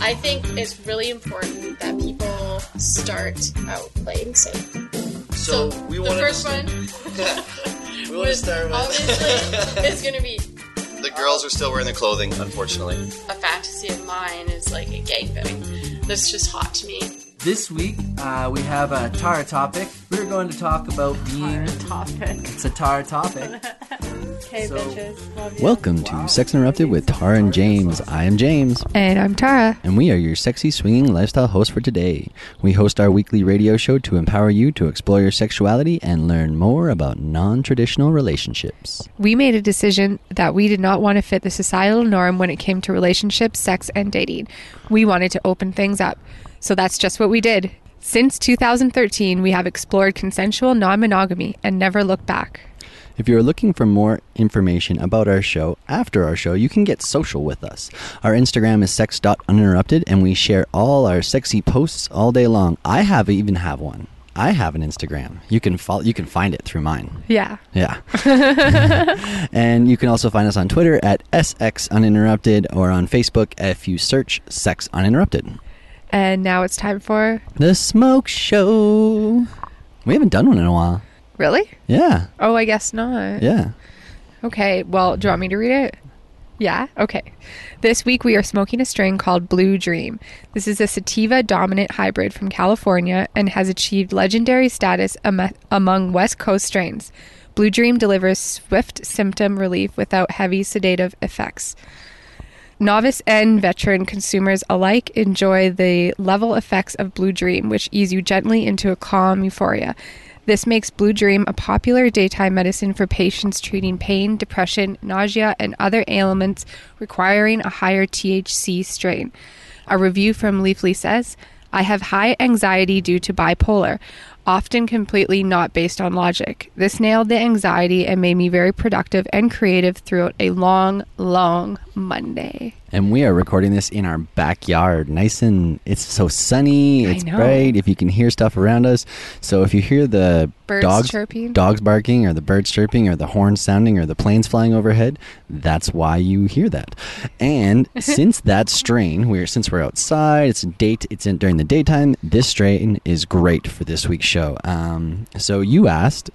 I think it's really important that people start out playing safe. So, So, we the first to one we want to was start obviously it's going to be the girls are still wearing their clothing, unfortunately. a fantasy of mine is like a gangbang. That's just hot to me. This week, uh, we have a Tara topic. We're going to talk about being. Tara topic. It's a Tara topic. Okay, So- bitches. Love. Welcome to Sex Uninterrupted with Tara and James. I am James, And I'm Tara. and we are your sexy swinging lifestyle hosts for today. We host our weekly radio show to empower you to explore your sexuality and learn more about non traditional relationships. We made a decision that we did not want to fit the societal norm when it came to relationships, sex, and dating. We wanted to open things up. So that's just what we did. Since 2013, we have explored consensual non monogamy and never looked back. If you are looking for more information about our show after our show, you can get social with us. Our Instagram is sex.uninterrupted, and we share all our sexy posts all day long. I have even have one. I have an Instagram. You can follow, you can find it through mine. Yeah. Yeah. and you can also find us on Twitter at SX Uninterrupted or on Facebook if you search Sex Uninterrupted. And now it's time for. The Smoke Show. We haven't done one in a while. Really? Yeah. Oh, I guess not. Yeah. Okay, well, do you want me to read it? Yeah? Okay. This week we are smoking a strain called Blue Dream. This is a sativa dominant hybrid from California and has achieved legendary status am- among West Coast strains. Blue Dream delivers swift symptom relief without heavy sedative effects. Novice and veteran consumers alike enjoy the level effects of Blue Dream, which ease you gently into a calm euphoria. This makes Blue Dream a popular daytime medicine for patients treating pain, depression, nausea, and other ailments requiring a higher THC strain. A review from Leafly says, I have high anxiety due to bipolar, often completely not based on logic. This nailed the anxiety and made me very productive and creative throughout a long, long Monday. And we are recording this in our backyard. Nice and it's so sunny. It's bright. If you can hear stuff around us. So if you hear the Birds dogs chirping. dogs barking or the birds chirping or the horns sounding or the planes flying overhead, that's why you hear that. And since that strain, we're since we're outside, it's a date it's in during the daytime, this strain is great for this week's show. Um, so you asked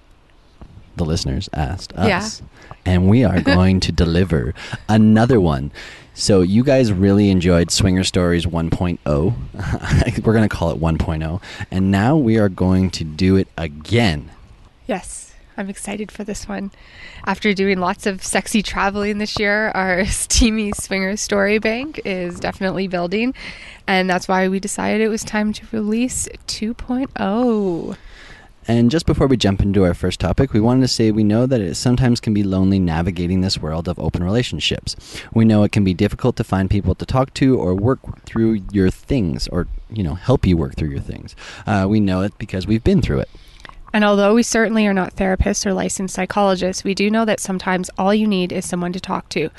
the listeners asked us and we are going to deliver another one. So you guys really enjoyed Swinger Stories 1.0. We're going to call it 1.0. And now we are going to do it again. Yes, I'm excited for this one. After doing lots of sexy traveling this year, our steamy swinger story bank is definitely building. And that's why we decided it was time to release oh. 2.0. And just before we jump into our first topic, we wanted to say we know that it sometimes can be lonely navigating this world of open relationships. We know it can be difficult to find people to talk to or work through your things or, you know, help you work through your things. Uh, we know it because we've been through it. And although we certainly are not therapists or licensed psychologists, we do know that sometimes all you need is someone to talk to.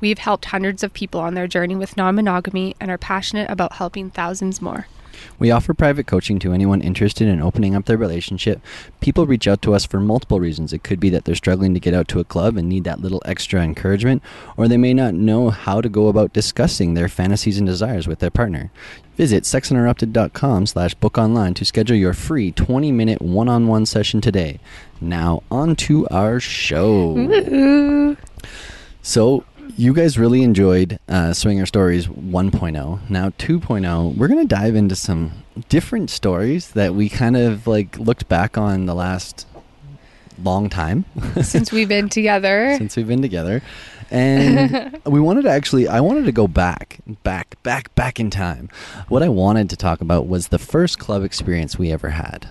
We've helped hundreds of people on their journey with non monogamy and are passionate about helping thousands more. We offer private coaching to anyone interested in opening up their relationship. People reach out to us for multiple reasons. It could be that they're struggling to get out to a club and need that little extra encouragement, or they may not know how to go about discussing their fantasies and desires with their partner. Visit sexuninterrupted.com slash book online to schedule your free 20-minute one-on-one session today. Now, on to our show. Ooh. So, you guys really enjoyed uh, Swinger Stories 1.0. Now, 2.0, we're going to dive into some different stories that we kind of like looked back on the last long time Since we've been together. since we've been together. And we wanted to actually, I wanted to go back, back, back, back in time. What I wanted to talk about was the first club experience we ever had.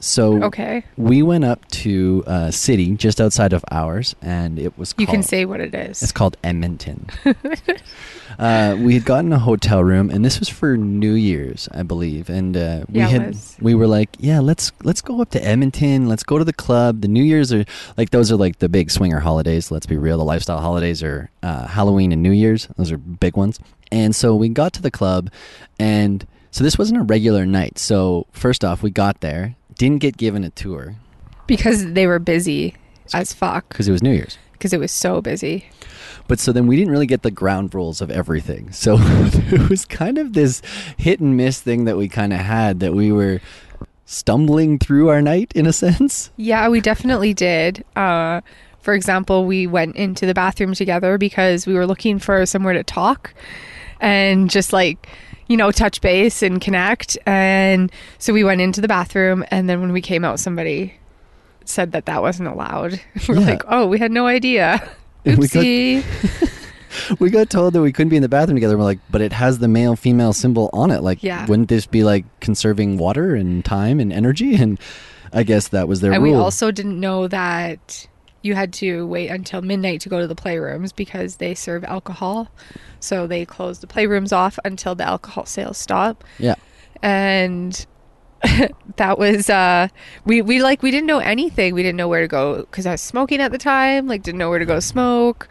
So, Okay. we went up to a city just outside of ours, and it was called, You can say what it is. it's called Edmonton. uh, we had gotten a hotel room, and this was for New Year's, I believe. And uh, we Yeah, had we were like, yeah, let's let's go up to Edmonton. Let's go to the club. The New Year's are like those are like the big swinger holidays. Let's be real, the lifestyle holidays are uh, Halloween and New Year's. Those are big ones. And so we got to the club, and so this wasn't a regular night. So first off, we got there, didn't get given a tour because they were busy as fuck. because it was New Year's. because it was so busy. But so then we didn't really get the ground rules of everything. So it was kind of this hit and miss thing that we kind of had that we were stumbling through our night in a sense. Yeah, we definitely did. Uh, for example, we went into the bathroom together because we were looking for somewhere to talk and just like, you know, touch base and connect. And so we went into the bathroom, and then when we came out, somebody said that that wasn't allowed. we're Yeah. like, oh, we had no idea. And we got- Oopsie. We got told that we couldn't be in the bathroom together. We're like, but it has the male female symbol on it. Like, Yeah. wouldn't this be like conserving water and time and energy? And I guess that was their and rule. we also didn't know that you had to wait until midnight to go to the playrooms because they serve alcohol. So they close the playrooms off until the alcohol sales stop. yeah. and that was uh we we like we didn't know anything we didn't know where to go because i was smoking at the time like didn't know where to go smoke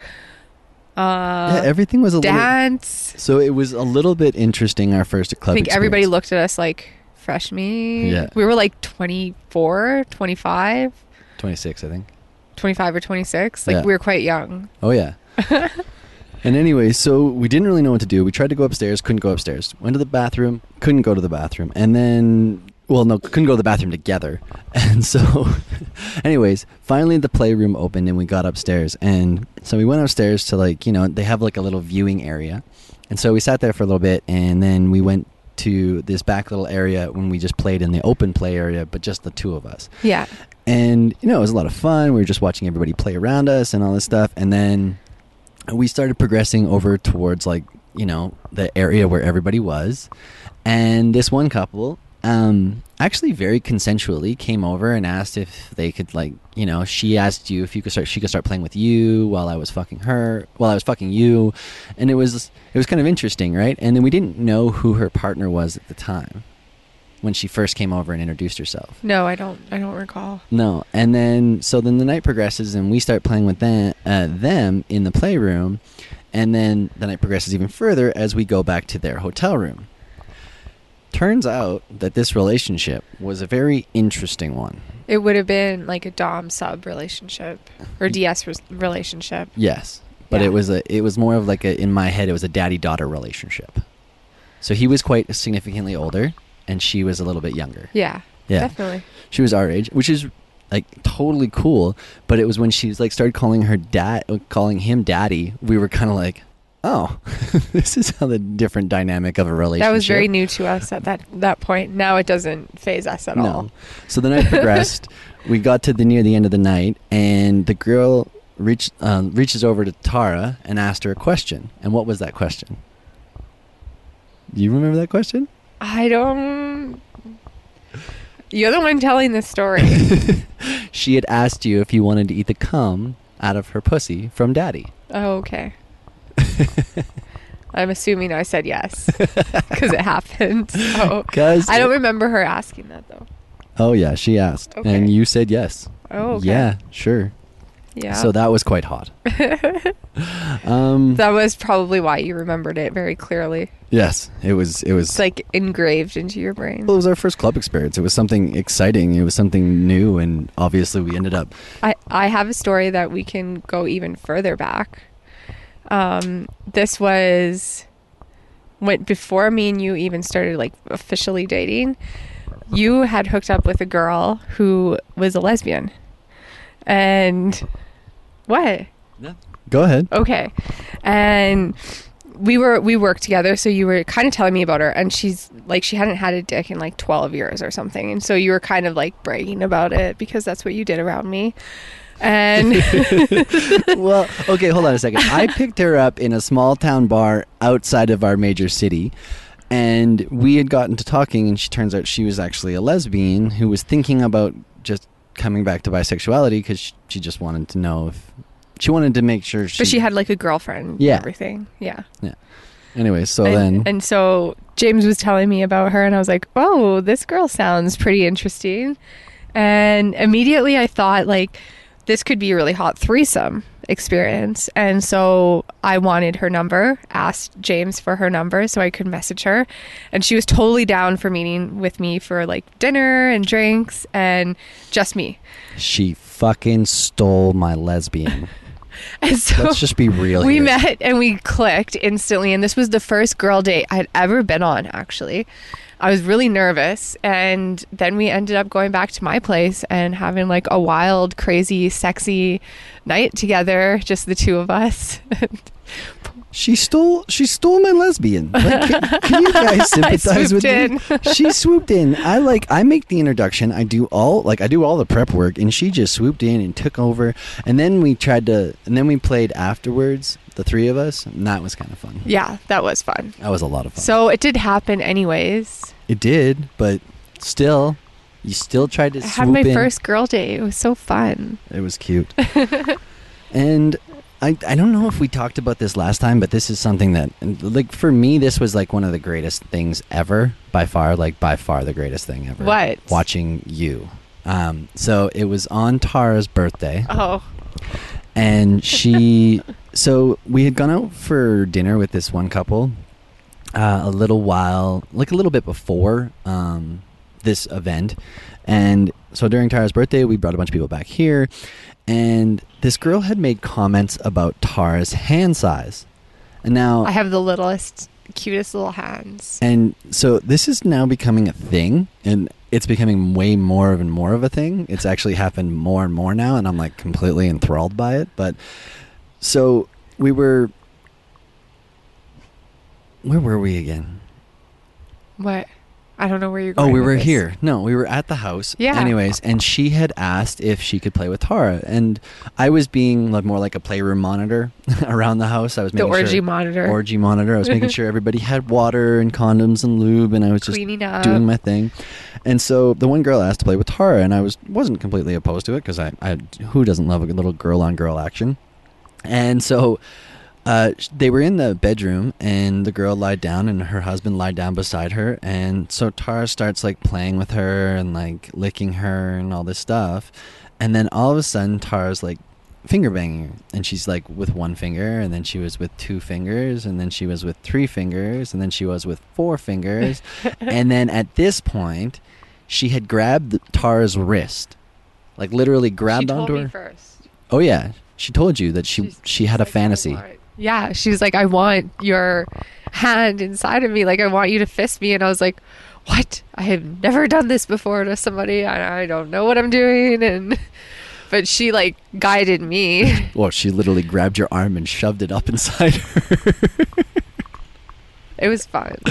uh yeah, everything was a little. dance So it was a little bit interesting. Our first club. i think everybody looked at us like fresh me Yeah. we were like 24 25 Twenty six, I think. 25 or 26 like Yeah. we were quite young Oh yeah. and anyway, so we didn't really know what to do. We tried to go upstairs, couldn't go upstairs. Went to the bathroom, couldn't go to the bathroom. And then well, no, couldn't go to the bathroom together. And so anyways, finally the playroom opened and we got upstairs. And so we went upstairs to like, you know, they have like a little viewing area. And so we sat there for a little bit and then we went to this back little area when we just played in the open play area, but just the two of us. Yeah. And you know it was a lot of fun. We were just watching everybody play around us and all this stuff. And then we started progressing over towards like you know the area where everybody was. And this one couple um actually very consensually came over and asked if they could like you know she asked you if you could start she could start playing with you while I was fucking her while I was fucking you. And it was it was kind of interesting right? And then we didn't know who her partner was at the time when she first came over and introduced herself. No i don't i don't recall. No, and then so then the night progresses, and we start playing with them, uh, them in the playroom, and then the night progresses even further as we go back to their hotel room. Turns out that this relationship was a very interesting one. it would have been like a dom sub relationship or ds res- relationship Yes, but Yeah. it was a it was more of like a in my head it was a daddy daughter relationship. So he was quite significantly older, and she was a little bit younger. yeah Yeah. definitely She was our age, which is like totally cool. But it was when she was like started calling her dad, uh, calling him daddy. We were kind of like, oh, this is how the different dynamic of a relationship. That was very new to us at that that point. Now it doesn't phase us at No. all. So the night progressed. we got to the near the end of the night, and the girl reached um, reaches over to Tara and asked her a question. And what was that question? Do you remember that question? I don't. You're the one telling the story. she had asked you if you wanted to eat the cum out of her pussy from daddy. oh, okay. I'm assuming I said yes because it happened. So 'Cause- I don't remember her asking that though. Oh yeah, she asked, Okay. and you said yes. Oh, okay. Yeah, sure. yeah. So that was quite hot. um, that was probably why you remembered it very clearly. yes, it was. It was. It's like engraved into your brain. well, it was our first club experience. It was something exciting. It was something new, and obviously we ended up. I, I have a story that we can go even further back. Um, this was when before me and you even started like officially dating. You had hooked up with a girl who was a lesbian, and what? Go ahead. Okay, and we were we worked together. So you were kind of telling me about her, and she's like she hadn't had a dick in like twelve years or something, and so you were kind of like bragging about it because that's what you did around me. And well, okay, hold on a second. I picked her up in a small town bar outside of our major city, and we had gotten to talking, and she turns out she was actually a lesbian who was thinking about just coming back to bisexuality because she, she just wanted to know if she wanted to make sure she. but she had like a girlfriend. Yeah. and everything. Yeah. Yeah. Anyway, so and, then and so James was telling me about her, and I was like, "Oh, this girl sounds pretty interesting." And immediately I thought, like, this could be a really hot threesome experience. And so I wanted her number, asked James for her number so I could message her. And she was totally down for meeting with me for like dinner and drinks and just me. she fucking stole my lesbian. And so Let's just be real. we here. met and we clicked instantly and this was the first girl date i'd ever been on actually i was really nervous and then we ended up going back to my place and having like a wild crazy sexy night together just the two of us She stole. She stole my lesbian. Like, can, can you guys sympathize with swooped me? She swooped in. I like. I make the introduction. I do all like. I do all the prep work, and she just swooped in and took over. And then we tried to. And then we played afterwards. The three of us. And that was kind of fun. yeah that was fun That was a lot of fun. so it did happen anyways it did, but still, you still tried to i had my in. first girl date it was so fun It was cute. and I, I don't know if we talked about this last time, but this is something that, like, for me, this was like one of the greatest things ever, by far, like, by far the greatest thing ever. What? Watching you. Um, so it was on Tara's birthday, oh and she, so we had gone out for dinner with this one couple uh, a little while, like a little bit before um, this event. And so during Tara's birthday, we brought a bunch of people back here. And this girl had made comments about Tara's hand size. And now, i have the littlest cutest little hands and so this is now becoming a thing. And it's becoming way more and more of a thing. It's actually happened more and more now. And I'm like completely enthralled by it. But so we were. Where were we again? what i don't know where you're oh, going. Oh, we were this. here. No, we were at the house. Yeah. Anyways, and she had asked if she could play with Tara, and I was being like more like a playroom monitor around the house. I was the making orgy sure, monitor orgy monitor. I was making sure everybody had water and condoms and lube, and I was just doing my thing. And so the one girl asked to play with Tara, and I was wasn't completely opposed to it because I, I who doesn't love a little girl on girl action. And so uh, they were in the bedroom, and the girl lied down, and her husband lied down beside her. And so Tara starts like playing with her and like licking her and all this stuff. And then all of a sudden, Tara's like finger banging her, and she's like with one finger, and then she was with two fingers, and then she was with three fingers, and then she was with four fingers, and then at this point, she had grabbed Tara's wrist, like literally grabbed she told onto me her. first. Oh yeah, she told you that she She's- she had a Like, fantasy. Yeah, she was like, I want your hand inside of me. Like, I want you to fist me. And I was like, what? I have never done this before to somebody. I, I don't know what I'm doing. And, but she like guided me. Well, she literally grabbed your arm and shoved it up inside her. It was fun.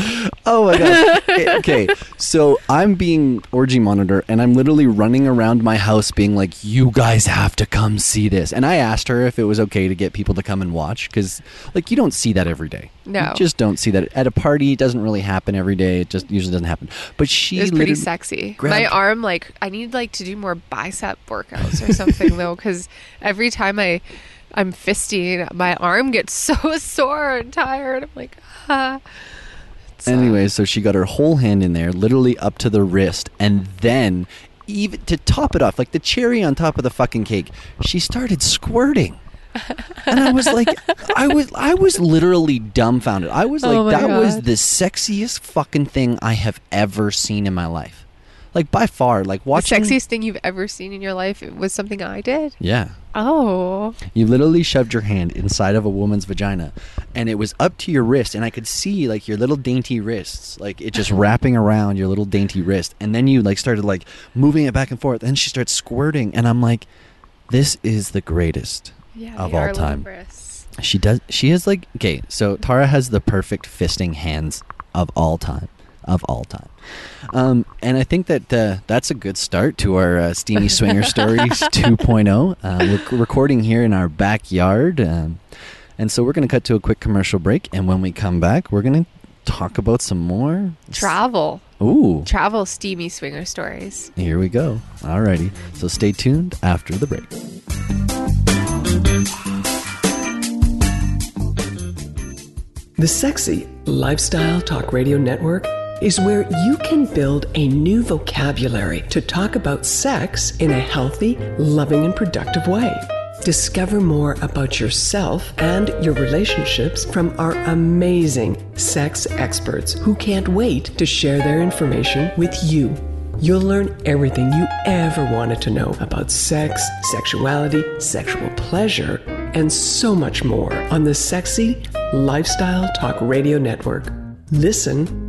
oh my god. Eh, okay, so I'm being orgy monitor, and I'm literally running around my house, being like, "You guys have to come see this." And I asked her if it was okay to get people to come and watch, because like you don't see that every day. No. you just don't see that at a party. It doesn't really happen every day. It just usually doesn't happen. But she It was pretty sexy. My arm, like, I need like to do more bicep workouts or something though, because every time I, I'm fisting, my arm gets so sore and tired. I'm like, ah. It's, uh, Anyway, so she got her whole hand in there, literally up to the wrist, and then even to top it off, like the cherry on top of the fucking cake, she started squirting. and I was like, I was, I was literally dumbfounded. I was like, Oh that was the sexiest fucking thing I have ever seen in my life, like by far. Like watching. the sexiest thing you've ever seen in your life it was something I did. yeah. Oh, You literally shoved your hand inside of a woman's vagina, and it was up to your wrist, and I could see like your little dainty wrists, like it just wrapping around your little dainty wrist, and then you like started like moving it back and forth, and she starts squirting, and I'm like, this is the greatest. yeah. Of all time. She does. She is like okay. So Tara has the perfect fisting hands of all time, of all time. Um, and I think that uh, that's a good start to our uh, Steamy Swinger Stories 2.0. Uh, we're recording here in our backyard, um, and so we're going to cut to a quick commercial break. And when we come back, we're going to talk about some more Travel, Ooh, travel, steamy swinger stories. here we go. Alrighty. So stay tuned after the break. The Sexy Lifestyle Talk Radio Network is where you can build a new vocabulary to talk about sex in a healthy, loving, and productive way. Discover more about yourself and your relationships from our amazing sex experts who can't wait to share their information with you. You'll learn everything you ever wanted to know about sex, sexuality, sexual pleasure, and so much more on the Sexy Lifestyle Talk Radio Network. Listen,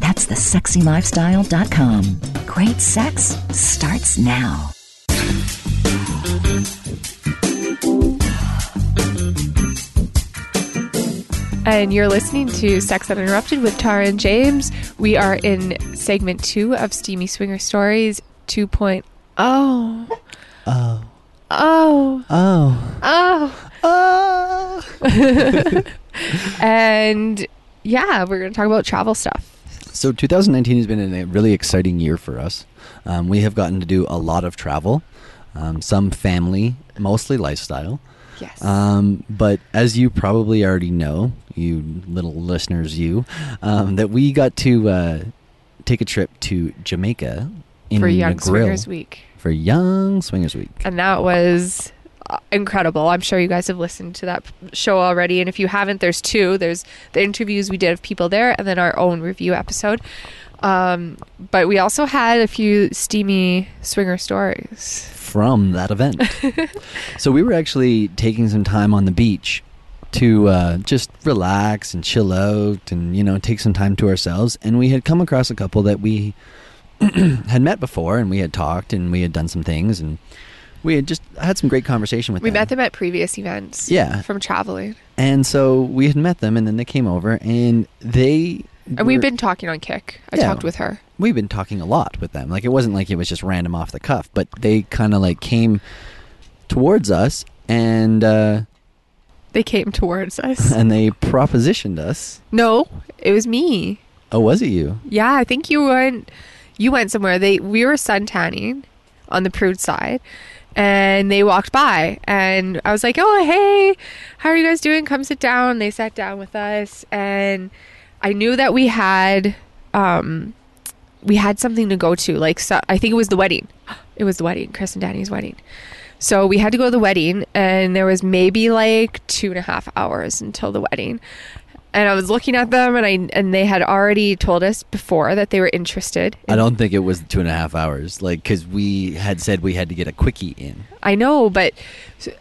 That's thesexylifestyle.com. Great sex starts now. And you're listening to Sex Uninterrupted with Tara and James. We are in segment two of Steamy Swinger Stories 2.0. Oh. Oh. Oh. Oh. Oh. Oh. And yeah, we're going to talk about travel stuff. So 2019 has been a really exciting year for us. Um, we have gotten to do a lot of travel, um, some family, mostly lifestyle. Yes. Um, but as you probably already know, you little listeners, you, um, that we got to uh, take a trip to Jamaica in for Young Swingers Week. for Young Swingers Week. and that was incredible. I'm sure you guys have listened to that show already, and if you haven't, there's two. There's the interviews we did of people there, and then our own review episode. Um, but we also had a few steamy swinger stories. from that event. so we were actually taking some time on the beach to uh, just relax and chill out and you know take some time to ourselves and we had come across a couple that we had met before and we had talked and we had done some things and we had just had some great conversation with them. We them. met them at previous events. Yeah. from traveling, and so we had met them and then they came over and they and we've been talking on Kik. I Yeah. talked with her. we've been talking a lot with them. Like it wasn't like it was just random off the cuff, but they kind of like came towards us and uh, They came towards us. and they propositioned us. no, it was me. Oh, was it you? Yeah, I think you went. You went somewhere. They we were sun tanning on the prude side, and they walked by, and I was like, "Oh, hey, how are you guys doing? Come sit down." They sat down with us, and I knew that we had, um, we had something to go to. Like, so, I think it was the wedding. It was the wedding, Chris and Danny's wedding. So we had to go to the wedding, and there was maybe like two and a half hours until the wedding. And I was looking at them, and I and they had already told us before that they were interested. I don't think it was two and a half hours. Like, because we had said we had to get a quickie in. I know, but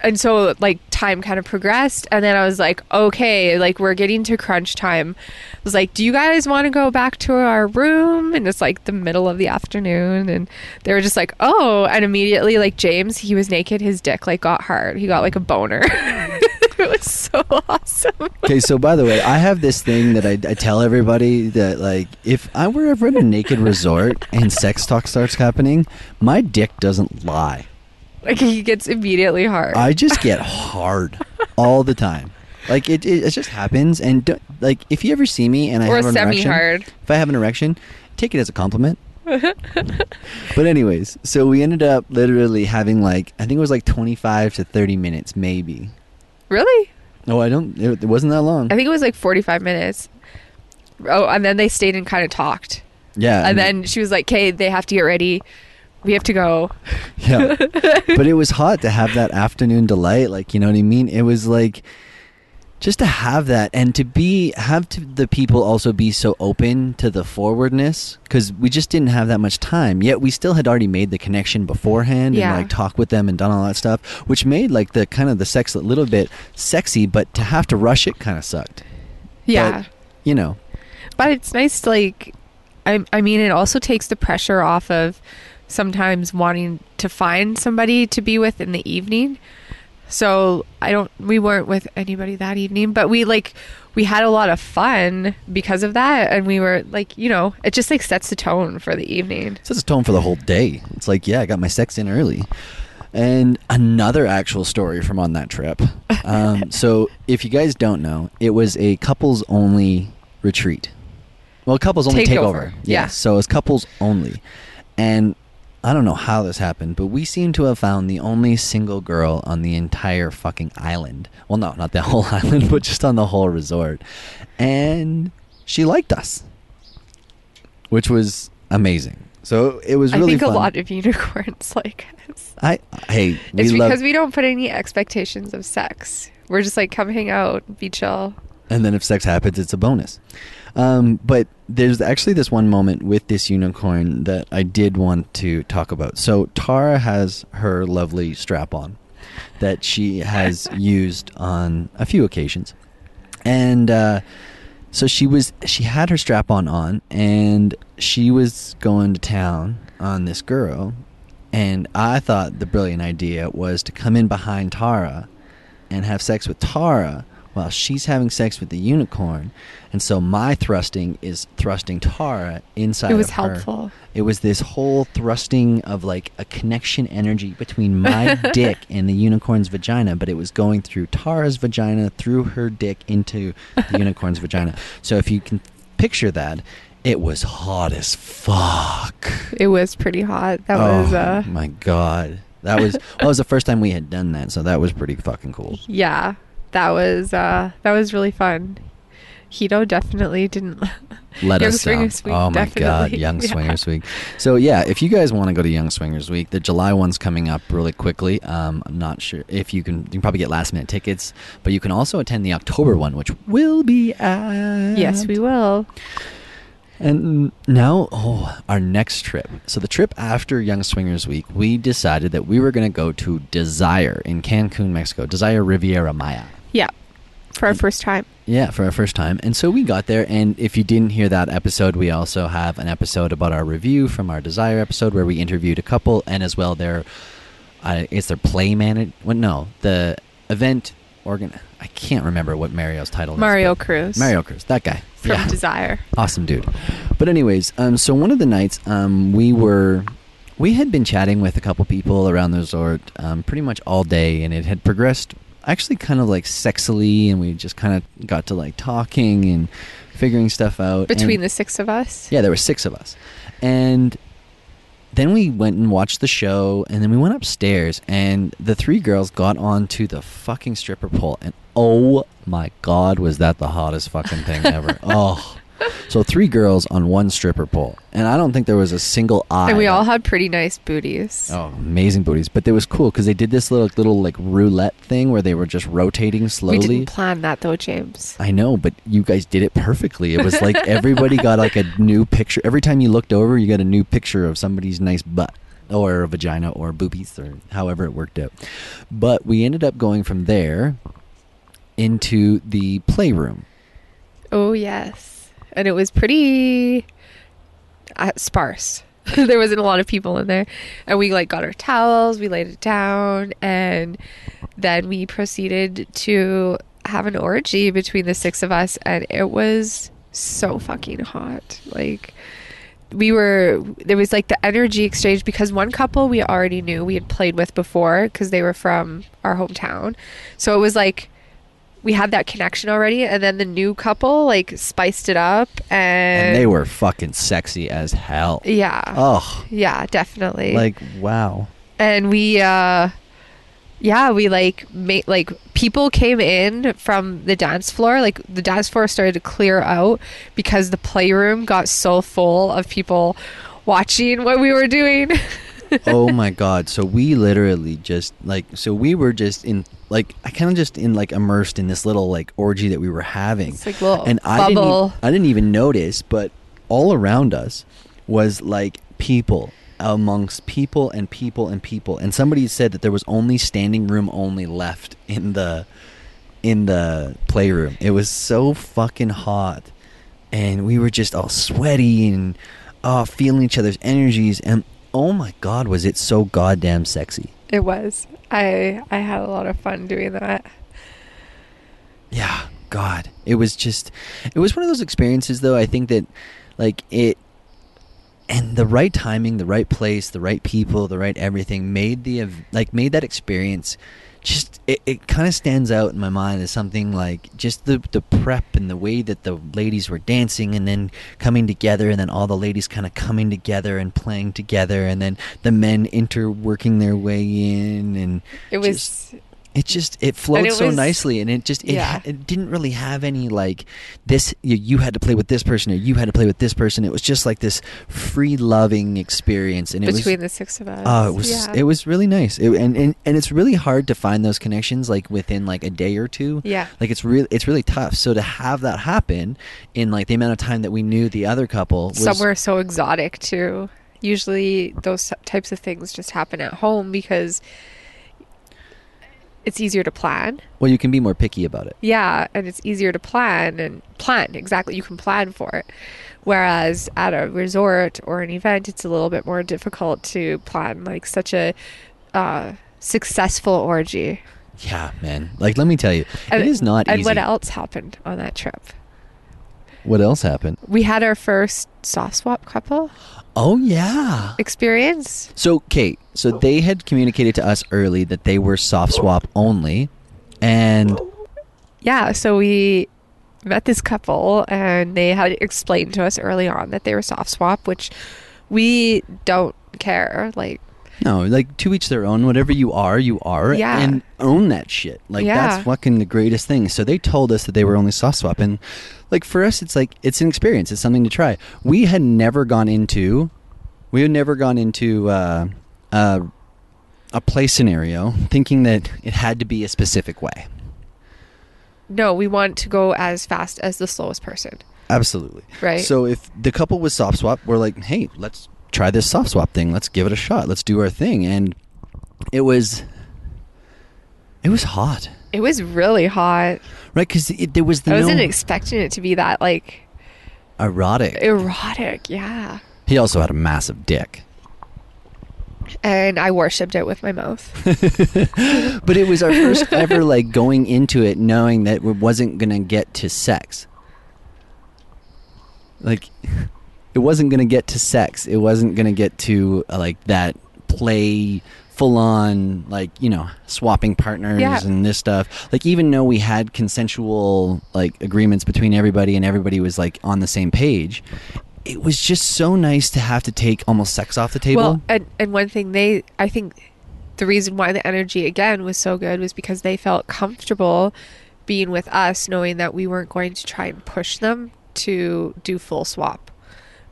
and so like time kind of progressed, and then I was like, okay, like we're getting to crunch time. I was like, do you guys want to go back to our room? And it's like the middle of the afternoon, and they were just like, oh, and immediately like James, he was naked, his dick like got hard, he got like a boner. it was so awesome. Okay, so by the way, I have this thing that I, I tell everybody that like if I were ever in a naked resort and sex talk starts happening, my dick doesn't lie. Like he gets immediately hard. I just get hard all the time. Like it, it, it just happens. And don't, like if you ever see me and I Or have an erection, if I have an erection, take it as a compliment. but anyways, so we ended up literally having like I think it was like twenty five to thirty minutes, maybe. Really? No, I don't. It, it wasn't that long. I think it was like 45 minutes. Oh, and then they stayed and kind of talked. yeah, And then she was like, "Okay, they have to get ready. We have to go." Yeah. but it was hot to have that afternoon delight, like you know what I mean? It was like just to have that and to be have to the people also be so open to the forwardness cuz we just didn't have that much time. Yet we still had already made the connection beforehand Yeah. and like talk with them and done all that stuff, which made like the kind of the sex a little bit sexy, but to have to rush it kind of sucked. Yeah. But, you know. But it's nice to like I I mean it also takes the pressure off of sometimes wanting to find somebody to be with in the evening. So I don't. We weren't with anybody that evening, but we like we had a lot of fun because of that, and we were like, you know, it just like sets the tone for the evening. sets the tone for the whole day. It's like, yeah, I got my sex in early. And another actual story from on that trip. Um, so, if you guys don't know, it was a couples only retreat. Well, couples only Takeover, takeover. yeah. Yes, so it's couples only. And I don't know how this happened, but we seem to have found the only single girl on the entire fucking island. Well, no, not the whole island, but just on the whole resort. And she liked us, which was amazing. So it was I really think fun. a lot of unicorns like us. I hey, we It's love, because we don't put any expectations of sex. We're just like come hang out, be chill. and then if sex happens, it's a bonus. Um, but there's actually this one moment with this unicorn that I did want to talk about. So Tara has her lovely strap on that she has used on a few occasions, and uh, so she was she had her strap on on, and she was going to town on this girl, and I thought the brilliant idea was to come in behind Tara and have sex with Tara while she's having sex with the unicorn. And so my thrusting is thrusting Tara inside It was of her. helpful. It was this whole thrusting of like a connection energy between my dick and the unicorn's vagina, but it was going through Tara's vagina, through her dick into the unicorn's vagina. So if you can picture that, it was hot as fuck. It was pretty hot. That oh was uh my god. That was that was the first time we had done that, so that was pretty fucking cool. yeah. That was uh that was really fun. Hedo definitely didn't let Young us down. Week, oh my god. Young Yeah. Swingers Week. So yeah, if you guys want to go to Young Swingers Week, the July one's coming up really quickly. Um, I'm not sure if you can. You can probably get last minute tickets, but you can also attend the October one, which will be at. Yes, we will. And now, oh, our next trip. So the trip after Young Swingers Week, we decided that we were going to go to Desire in Cancun, Mexico. Desire Riviera Maya. Yeah. For our first time. Yeah, for our first time. And so we got there, and if you didn't hear that episode, we also have an episode about our review from our Desire episode where we interviewed a couple, and as well their, uh, it's their play manager. Well, no, the event organ. I can't remember what Mario's title is. Mario Cruz. Mario Cruz, that guy. From yeah. Desire. Awesome dude. But anyways, um, so one of the nights, um, we were, we had been chatting with a couple people around the resort, um, pretty much all day, and it had progressed actually kind of like sexily, and we just kind of got to like talking and figuring stuff out Between and- the six of us. yeah, there were six of us, and then we went and watched the show, and then we went upstairs, and the three girls got onto the fucking stripper pole, and oh my god, was that the hottest fucking thing ever? oh, so three girls on one stripper pole, and I don't think there was a single eye. And we all had pretty nice booties. Oh, amazing booties! But it was cool because they did this little little like roulette thing where they were just rotating slowly. we didn't plan that though, James. I know, but you guys did it perfectly. It was like everybody got like a new picture. Every time you looked over, you got a new picture of somebody's nice butt or a vagina or boobies or however it worked out. But we ended up going from there into the playroom. Oh yes, and it was pretty uh, sparse. there wasn't a lot of people in there, and we like got our towels, we laid it down, and then we proceeded to have an orgy between the six of us, and it was so fucking hot. Like we were there was like the energy exchange because one couple we already knew we had played with before because they were from our hometown so it was like we had that connection already and then the new couple like spiced it up and, And they were fucking sexy as hell. yeah Oh, yeah definitely like wow. and we uh yeah we like made like people came in from the dance floor like the dance floor started to clear out because the playroom got so full of people watching what we were doing oh my god. So we literally just like so we were just in like i kind of just in like immersed in this little like orgy that we were having. It's like little and i didn't bubble. e- i didn't even notice but all around us was like people amongst people and people and people. And somebody said that there was only standing room only left in the in the playroom. It was so fucking hot. And we were just all sweaty and uh, feeling each other's energies. And oh my god was it so goddamn sexy it was I I had a lot of fun doing that. Yeah, God, it was just, it was one of those experiences though. I think that, like it, and the right timing, the right place, the right people, the right everything made the like made that experience. Just it, it kind of stands out in my mind as something like just the the prep and the way that the ladies were dancing and then coming together and then all the ladies kind of coming together and playing together and then the men interworking their way in and It was just- it just it flowed it so was- nicely and it just it, Yeah. it didn't really have any like this you, you had to play with this person or you had to play with this person it was just like this free loving experience and it between was the six of us. oh it was yeah. it was really nice it, and, and and it's really hard to find those connections like within like a day or two Yeah. like it's really it's really tough so to have that happen in like the amount of time that we knew the other couple was somewhere so exotic too. Usually those types of things just happen at home because it's easier to plan. well you can be more picky about it Yeah, and it's easier to plan and plan exactly. You can plan for it. Whereas at a resort or an event, it's a little bit more difficult to plan like such a uh, successful orgy. yeah man like let me tell you And, it is not And easy what else happened on that trip? What else happened We had our first soft swap couple oh yeah experience. So, Kate, so they had communicated to us early that they were soft swap only, and Yeah, so we met this couple and they had explained to us early on that they were soft swap, which we don't care. Like, no, like to each their own. Whatever you are, you are, Yeah. and own that shit. Like Yeah. that's fucking the greatest thing. So they told us that they were only soft swap, and like for us, it's like it's an experience. It's something to try. We had never gone into, we had never gone into uh, uh, a play scenario thinking that it had to be a specific way. no, we want to go as fast as the slowest person. Absolutely. Right. So if the couple was soft swap, we're like, hey, let's try this soft swap thing. Let's give it a shot. Let's do our thing. And it was, it was hot, It was really hot. right? Because there was the I wasn't no expecting it to be that like erotic. erotic. Yeah. he also had a massive dick, And I worshipped it with my mouth. but it was our first ever like going into it knowing that it wasn't gonna get to sex. Like, it wasn't gonna get to sex. It wasn't gonna get to uh, like that play full on like you know swapping partners Yeah. and this stuff like even though we had consensual like agreements between everybody and everybody was like on the same page it was just so nice to have to take almost sex off the table Well, and and one thing they, I think, the reason why the energy again was so good was because they felt comfortable being with us, knowing that we weren't going to try and push them to do full swap,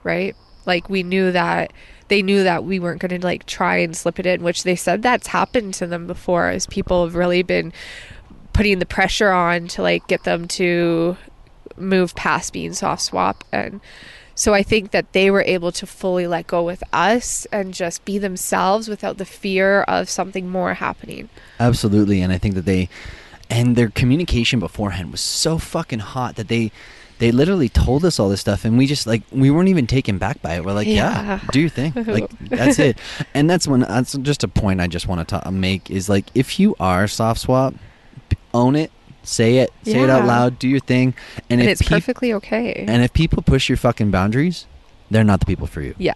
right? Like we knew that they knew that we weren't going to like try and slip it in, which they said that's happened to them before, as people have really been putting the pressure on to like get them to move past being soft swap and so I think that they were able to fully let go with us and just be themselves without the fear of something more happening. Absolutely, and I think that they and their communication beforehand was so fucking hot that they they literally told us all this stuff and we just like we weren't even taken back by it. We're like, yeah, Yeah. do your thing. Like that's it. And that's when that's just a point I just want to ta- make is like if you are soft swap, own it, say it, say it out loud, do your thing. And, And, it's peop- perfectly okay. and if people push your fucking boundaries, they're not the people for you yeah.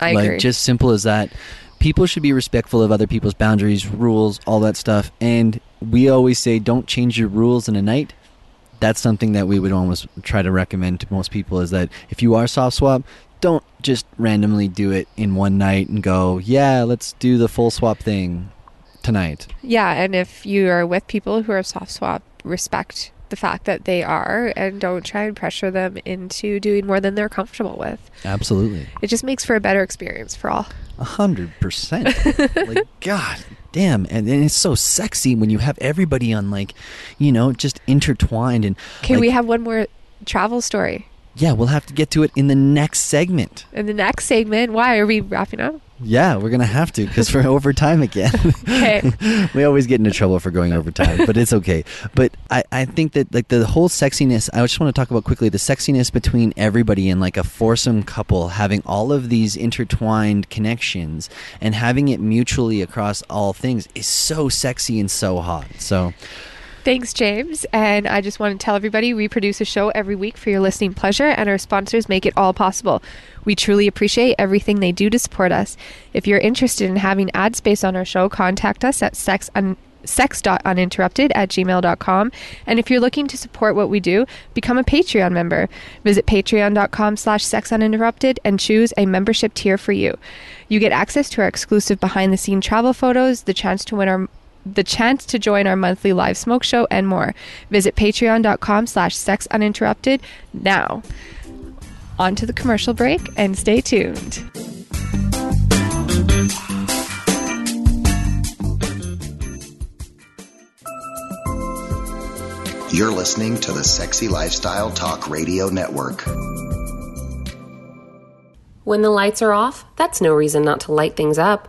I like agree. just simple as that people should be respectful of other people's boundaries rules all that stuff and we always say don't change your rules in a night that's something that we would almost try to recommend to most people is that if you are soft swap don't just randomly do it in one night and go yeah let's do the full swap thing tonight. Yeah, and if you are with people who are soft swap, respect the fact that they are and don't try and pressure them into doing more than they're comfortable with. absolutely It just makes for a better experience for all. A hundred percent. Like God damn, and, and it's so sexy when you have everybody on like, you know, just intertwined and. Okay, like, we have one more travel story. Yeah, we'll have to get to it in the next segment. In the next segment, why are we wrapping up? Yeah, we're gonna have to because we're over time again. Okay. we always get into trouble for going over time, but it's okay. But I, I think that like the whole sexiness. I just want to talk about quickly the sexiness between everybody and like a foursome couple having all of these intertwined connections and having it mutually across all things is so sexy and so hot. So Thanks, James. And I just want to tell everybody we produce a show every week for your listening pleasure, and our sponsors make it all possible. We truly appreciate everything they do to support us. If you're interested in having ad space on our show, contact us at sex un- sex.uninterrupted at gmail.com. And if you're looking to support what we do, become a Patreon member. Visit patreon.com slash sexuninterrupted and choose a membership tier for you. You get access to our exclusive behind the scene travel photos, the chance to win our the chance to join our monthly live smoke show and more. Visit patreon.com slash sexuninterrupted now. On to the commercial break and stay tuned. You're listening to the Sexy Lifestyle Talk Radio Network. When the lights are off, that's no reason not to light things up.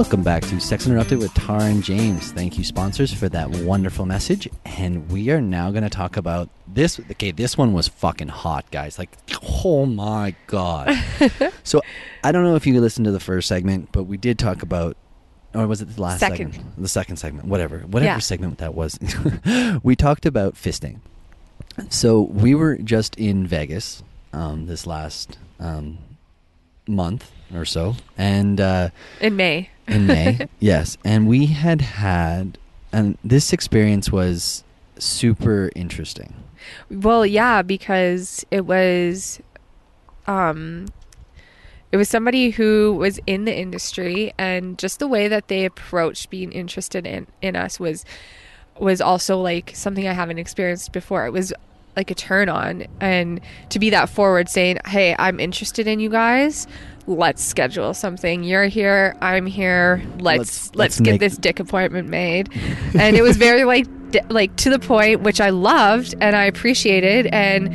Welcome back to Sex Uninterrupted with Tara and James. Thank you, sponsors, for that wonderful message. And we are now going to talk about this. Okay, this one was fucking hot, guys. Like, oh my God. so, I don't know if you listened to the first segment, but we did talk about, or was it the last Second. segment? The second segment, whatever. Whatever Yeah. segment that was. we talked about fisting. So, we were just in Vegas um, this last um, month or so. And, uh, In May. in May. yes, and we had had, and this experience was super interesting. Well, yeah, because it was um it was somebody who was in the industry and just the way that they approached being interested in in us was was also like something I haven't experienced before. It was like a turn on and to be that forward saying, "Hey, I'm interested in you guys. Let's schedule something. You're here, I'm here. Let's Let's- let's, get make- this dick appointment made." and it was very like like to the point which I loved and I appreciated and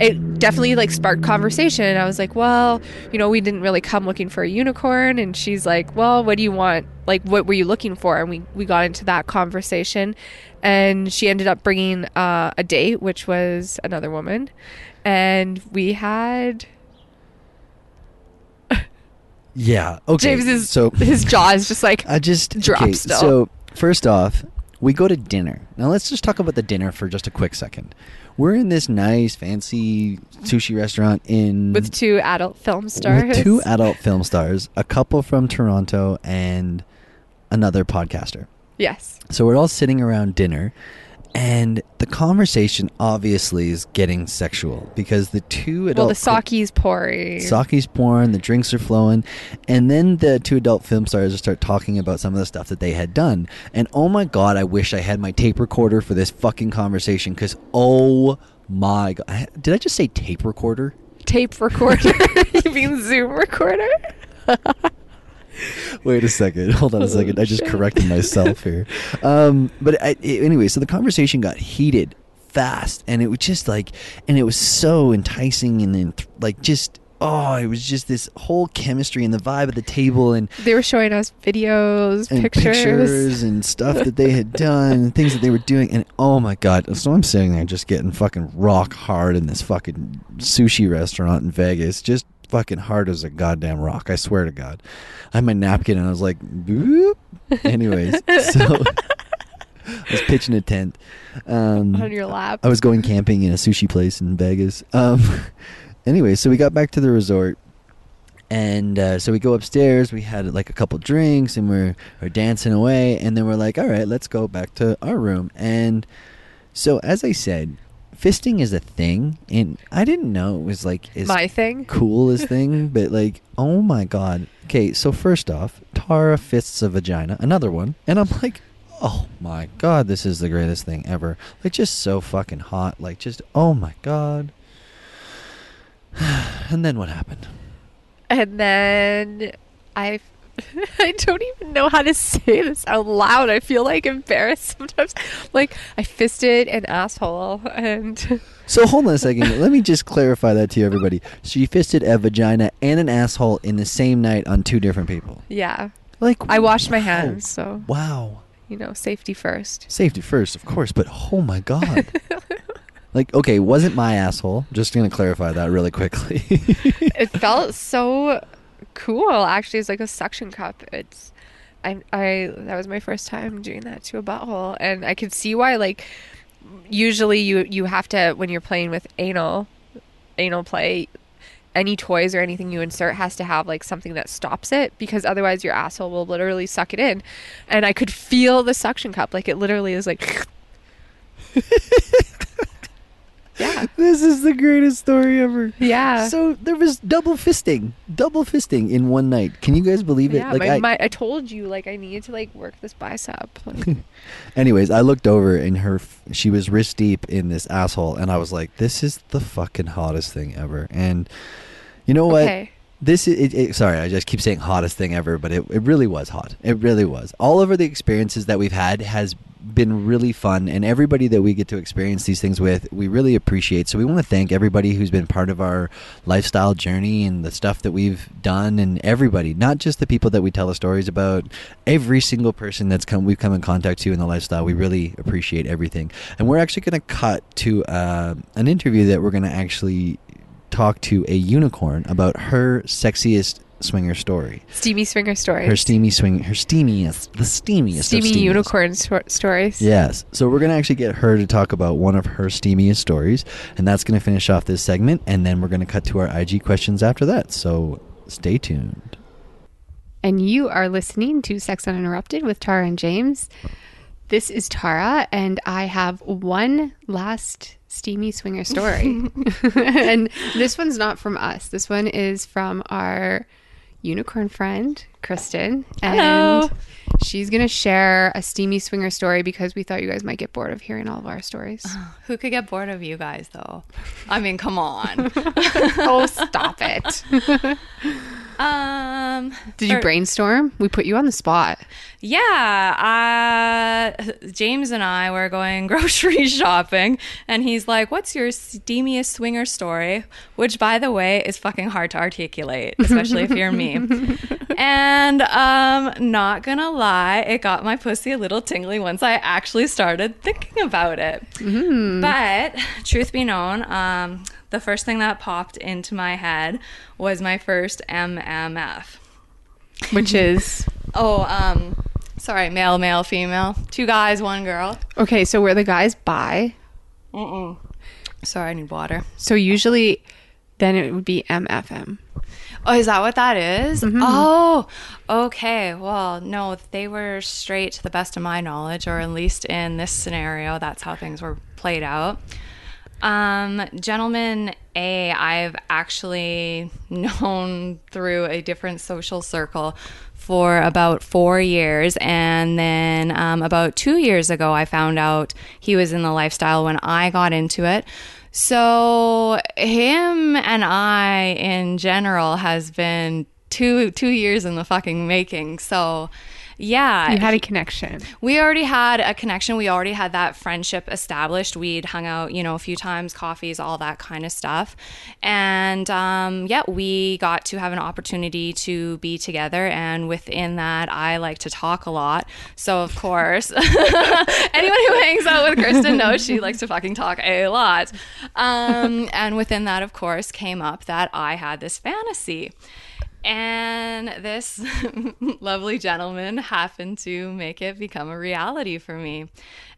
it definitely like sparked conversation I was like, "Well, you know, we didn't really come looking for a unicorn." And she's like, "Well, what do you want? Like what were you looking for?" And we we got into that conversation and she ended up bringing uh, a date which was another woman and we had Yeah. Okay. James is so his jaw is just like I just dropped okay, still. So first off, we go to dinner. Now let's just talk about the dinner for just a quick second. We're in this nice, fancy sushi restaurant in with two adult film stars. with two adult film stars, a couple from Toronto, and another podcaster. yes. So we're all sitting around dinner, and the conversation obviously is getting sexual because the two adult Well, the sake's pouring. sake's pouring, the drinks are flowing, and then the two adult film stars start talking about some of the stuff that they had done. And oh my god, I wish I had my tape recorder for this fucking conversation because oh my god, did I just say tape recorder? tape recorder. you mean Zoom recorder? Wait a second. Hold on a second. I just corrected myself here. Um, but I, anyway, so the conversation got heated fast, and it was just like, and it was so enticing, and then like just oh, it was just this whole chemistry and the vibe of the table, and They were showing us videos, and pictures. pictures and stuff that they had done, and things that they were doing, and oh my god! So I'm sitting there just getting fucking rock hard in this fucking sushi restaurant in Vegas, just fucking hard as a goddamn rock. I swear to God. I had my napkin and I was like, boop. Anyways, so I was pitching a tent. Um, on your lap. I was going camping in a sushi place in Vegas. Um, anyway, so we got back to the resort, And uh, so we go upstairs. We had like a couple drinks, and we're we're dancing away. And then we're like, all right, let's go back to our room. And so, as I said, fisting is a thing, and I didn't know it was like as My thing? cool as thing. but like, oh my god. Okay, so first off, Tara fists a vagina, another one, and I'm like, oh my god, this is the greatest thing ever. Like, just so fucking hot. Like, just oh my god. and then what happened? And then I I don't even know how to say this out loud. I feel like embarrassed sometimes. Like I fisted an asshole and So hold on a second. Let me just clarify that to you, everybody. So you fisted a vagina and an asshole in the same night on two different people. yeah. Like I washed my hands, so Wow. you know, safety first. Safety first, of course, but oh my god. like, okay, wasn't my asshole. Just gonna clarify that really quickly. it felt so cool. Actually it's like a suction cup. It's I, I that was my first time doing that to a butthole. And i could see why like usually you you have to when you're playing with anal anal play any toys or anything you insert has to have like something that stops it because otherwise your asshole will literally suck it in. And i could feel the suction cup. Like it literally is like yeah this is the greatest story ever. yeah So there was double fisting, double fisting in one night. Can you guys believe it? yeah, like, my, I, my, I told you like I needed to like work this bicep. Like, anyways, I looked over and her, she was wrist deep in this asshole, and I was like, "This is the fucking hottest thing ever." And you know what? Okay. This is it, it, sorry, I just keep saying hottest thing ever, but it, it really was hot. It really was. All over the experiences that we've had has been really fun, and everybody that we get to experience these things with, we really appreciate. So we want to thank everybody who's been part of our lifestyle journey and the stuff that we've done, and everybody, not just the people that we tell the stories about. Every single person that's come, we've come in contact to in the lifestyle, we really appreciate everything. And we're actually going to cut to uh, an interview that we're going to actually talk to a unicorn about her sexiest swinger story. steamy swinger story. Her steamy swing, her steamiest, the steamiest, of steamy steamiest. unicorn sto- stories. Yes. So we're gonna actually get her to talk about one of her steamiest stories, and that's gonna finish off this segment, and then we're gonna cut to our IG questions after that. So stay tuned. And you are listening to Sex Uninterrupted with Tara and James. This is Tara, and I have one last steamy swinger story. and this one's not from us. This one is from our unicorn friend, Kristen. And Hello. she's going to share a steamy swinger story because we thought you guys might get bored of hearing all of our stories. Who could get bored of you guys, though? I mean, come on. oh, stop it. um, Did you or- brainstorm? We put you on the spot. Yeah, uh, James and I were going grocery shopping, and he's like, "What's your steamiest swinger story?" Which, by the way, is fucking hard to articulate, especially if you're me. and um, not gonna lie, it got my pussy a little tingly once I actually started thinking about it. But truth be known, um, the first thing that popped into my head was my first MMF. Which is Oh, um, sorry, male, male, female, two guys, one girl. okay. So were the guys bi? Mm-mm. Sorry, I need water. So usually, then it would be MFM. Oh, is that what that is? Oh, okay. Well, no, they were straight to the best of my knowledge, or at least in this scenario, that's how things were played out. Um, gentleman A, I've actually known through a different social circle for about four years. And then um, about two years ago, I found out he was in the lifestyle when I got into it. So him and I in general has been two two years in the fucking making. So yeah, You had a connection. we already had a connection. We already had that friendship established. We'd hung out, you know, a few times, coffees, all that kind of stuff. And um, yeah, we got to have an opportunity to be together. And within that, I like to talk a lot. So, of course, anyone who hangs out with Kristen knows she likes to fucking talk a lot. Um, and within that, of course, came up that I had this fantasy. And this lovely gentleman happened to make it become a reality for me.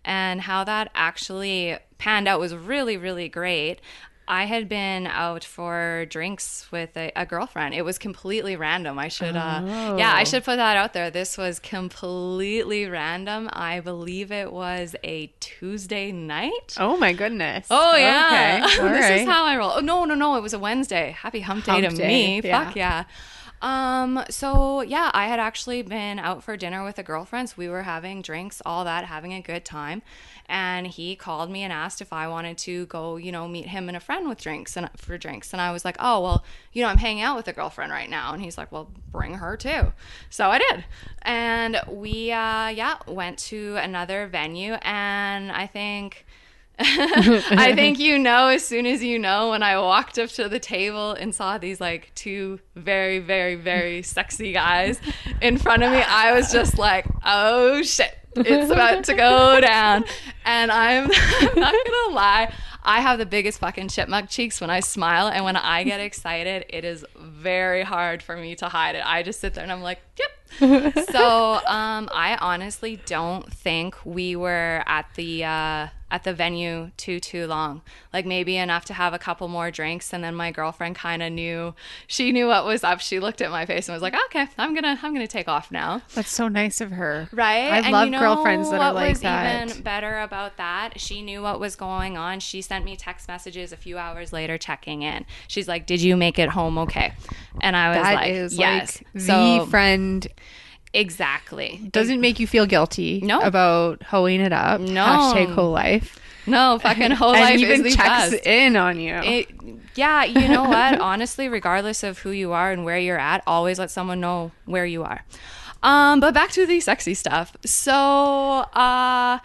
And how that actually panned out was really, really great. I had been out for drinks with a, a girlfriend. It was completely random. I should, uh, yeah, I Oh. should put that out there. This was completely random. I believe it was a Tuesday night. Oh my goodness. Oh yeah, Okay. All this right. is how I roll. Oh no, no, no! It was a Wednesday. Happy Hump Day Hump to day, me. yeah. Fuck yeah. Um. So yeah, I had actually been out for dinner with a girlfriend. So we were having drinks, all that, having a good time. And he called me and asked if I wanted to go, you know, meet him and a friend with drinks and for drinks. And I was like, oh well, you know, I'm hanging out with a girlfriend right now. And he's like, well, bring her too. So I did. And we, uh, yeah, went to another venue. And I think. I think you know as soon as you know when I walked up to the table and saw these like two very, very, very sexy guys in front of me, I was just like, oh shit, it's about to go down. And I'm, I'm not gonna lie, I have the biggest fucking chipmunk cheeks when I smile, and when I get excited, it is very hard for me to hide it. I just sit there and I'm like, yep. so um, I honestly don't think we were at the uh, at the venue too too long. Like maybe enough to have a couple more drinks, and then my girlfriend kind of knew she knew what was up. She looked at my face and was like, "Okay, I'm gonna I'm gonna take off now." That's so nice of her. Right. I And love you know girlfriends that are like was that. even better about that? She knew what was going on. She sent me text messages a few hours later checking in. She's like, "Did you make it home okay?" And I was That like, "Yes." like so the friend exactly. doesn't make you feel guilty No. about hoeing it up. No. Hashtag whole life. No, fucking whole and life even is checks best. in on you. It, yeah, you know what? Honestly, regardless of who you are and where you're at, always let someone know where you are. Um, but back to the sexy stuff. So, uh,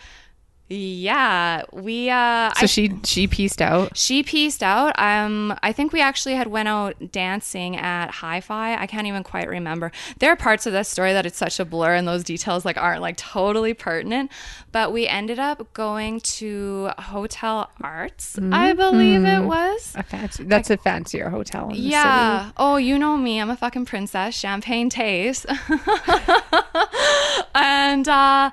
yeah, we uh, so she she pieced out. she pieced out. Um, I think we actually had went out dancing at Hi-Fi. I can't even quite remember. There are parts of this story that it's such a blur, and those details like aren't like totally pertinent. But we ended up going to Hotel Arts, I believe it was. A fancy, that's a fancier hotel in the Yeah. city. Oh, you know me. I'm a fucking princess. Champagne taste. and uh,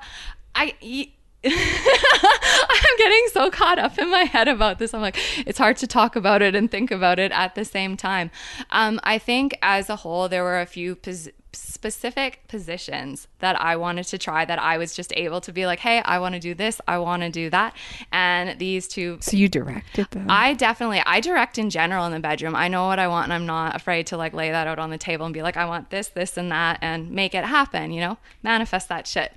I. y- I'm getting so caught up in my head about this. I'm like, it's hard to talk about it and think about it at the same time. Um, I think as a whole, there were a few pos- specific positions that I wanted to try that I was just able to be like, hey, I want to do this, I want to do that. And these two So you directed them. I definitely I direct in general in the bedroom. I know what I want and I'm not afraid to like lay that out on the table and be like I want this, this and that and make it happen, you know? Manifest that shit.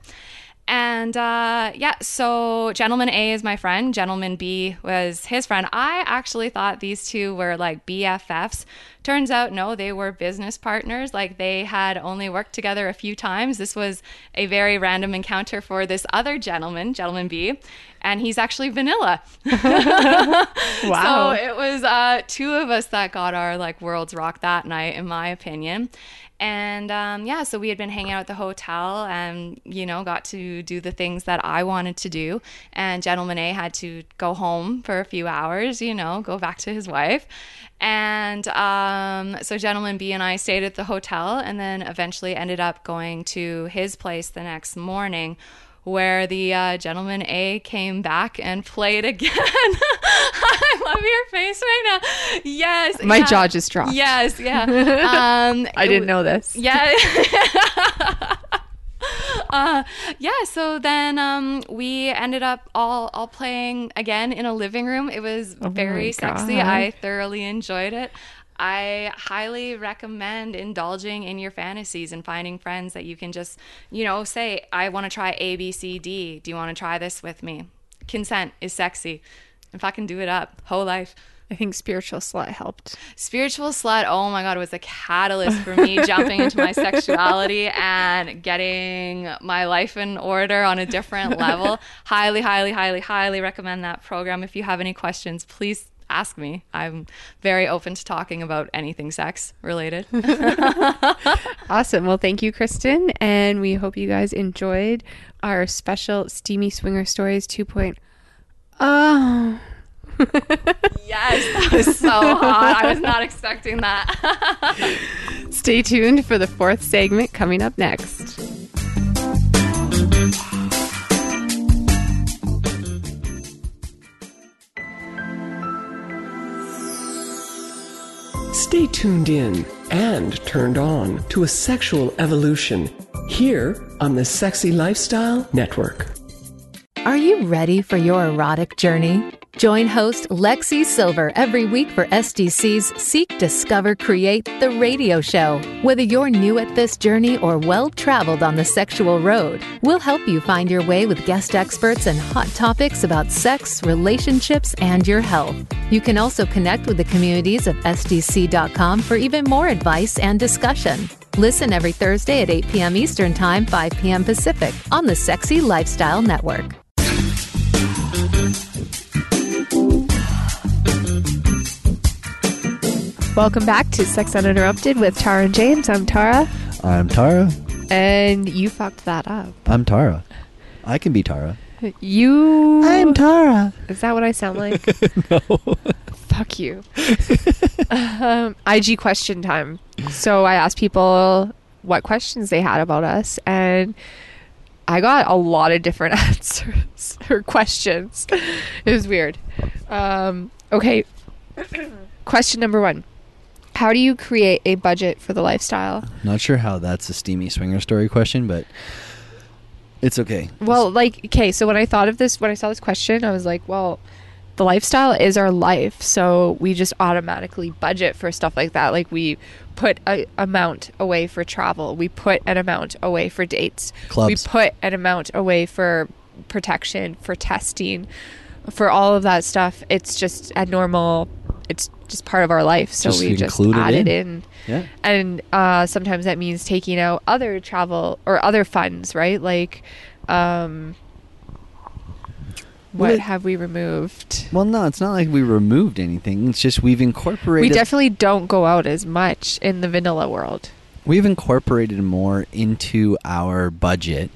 And uh, yeah, so Gentleman A is my friend. Gentleman B was his friend. I actually thought these two were like BFFs. Turns out, no, they were business partners. Like they had only worked together a few times. This was a very random encounter for this other gentleman, Gentleman B, and he's actually vanilla. Wow. So it was uh, two of us that got our like worlds rock that night, in my opinion. And um, yeah, so we had been hanging out at the hotel and, you know, got to do the things that I wanted to do. And Gentleman A had to go home for a few hours, you know, go back to his wife. And um, so Gentleman B and I stayed at the hotel and then eventually ended up going to his place the next morning where the uh, gentleman A came back and played again. I love your face right now. Yes, My yeah. jaw just dropped. Yes, yeah. Um, I didn't know this. Yeah. uh, yeah. So then um, we ended up all all playing again in a living room. It was very sexy. I thoroughly enjoyed it. I highly recommend indulging in your fantasies and finding friends that you can just, you know, say, I want to try A, B, C, D. Do you want to try this with me? Consent is sexy. If I can do it up, whole life. I think spiritual slut helped. Spiritual slut, oh my god, was a catalyst for me jumping into my sexuality and getting my life in order on a different level. highly, highly, highly, highly recommend that program. If you have any questions, please ask me. I'm very open to talking about anything sex related. Awesome. Well, thank you, Kristen. And we hope you guys enjoyed our special Steamy Swinger Stories 2.0. Oh. yes, that was so hot. I was not expecting that. Stay tuned for the fourth segment coming up next. Stay tuned in and turned on to a sexual evolution here on the Sexy Lifestyle Network. Are you ready for your erotic journey? Join host Lexi Silver every week for SDC's Seek, Discover, Create, the radio show. Whether you're new at this journey or well traveled on the sexual road, we'll help you find your way with guest experts and hot topics about sex, relationships, and your health. You can also connect with the communities of SDC.com for even more advice and discussion. Listen every Thursday at 8 p.m. Eastern Time, 5 p.m. Pacific on the Sexy Lifestyle Network. Welcome back to Sex Uninterrupted with Tara and James. I'm Tara, I'm Tara. and you fucked that up. I'm Tara. I can be Tara. You. I'm Tara. Is that what I sound like? no. Fuck you. um, IG question time. So I asked people what questions they had about us, and I got a lot of different answers or questions. It was weird. Um, okay. question number one How do you create a budget for the lifestyle? Not sure how that's a steamy swinger story question, but it's okay. Well, like, okay, so when I thought of this, when I saw this question, I was like, well, the lifestyle is our life. So we just automatically budget for stuff like that. Like, we put a amount away for travel, we put an amount away for dates, Clubs. we put an amount away for protection, for testing, for all of that stuff. It's just a normal, it's just part of our life. So Just we just include it add it in. in. Yeah. And uh, sometimes that means taking out other travel or other funds, right? Like, um, what Well, it- have we removed? Well, no, it's not like we removed anything. It's just we've incorporated. We definitely don't go out as much in the vanilla world. we've incorporated more into our budget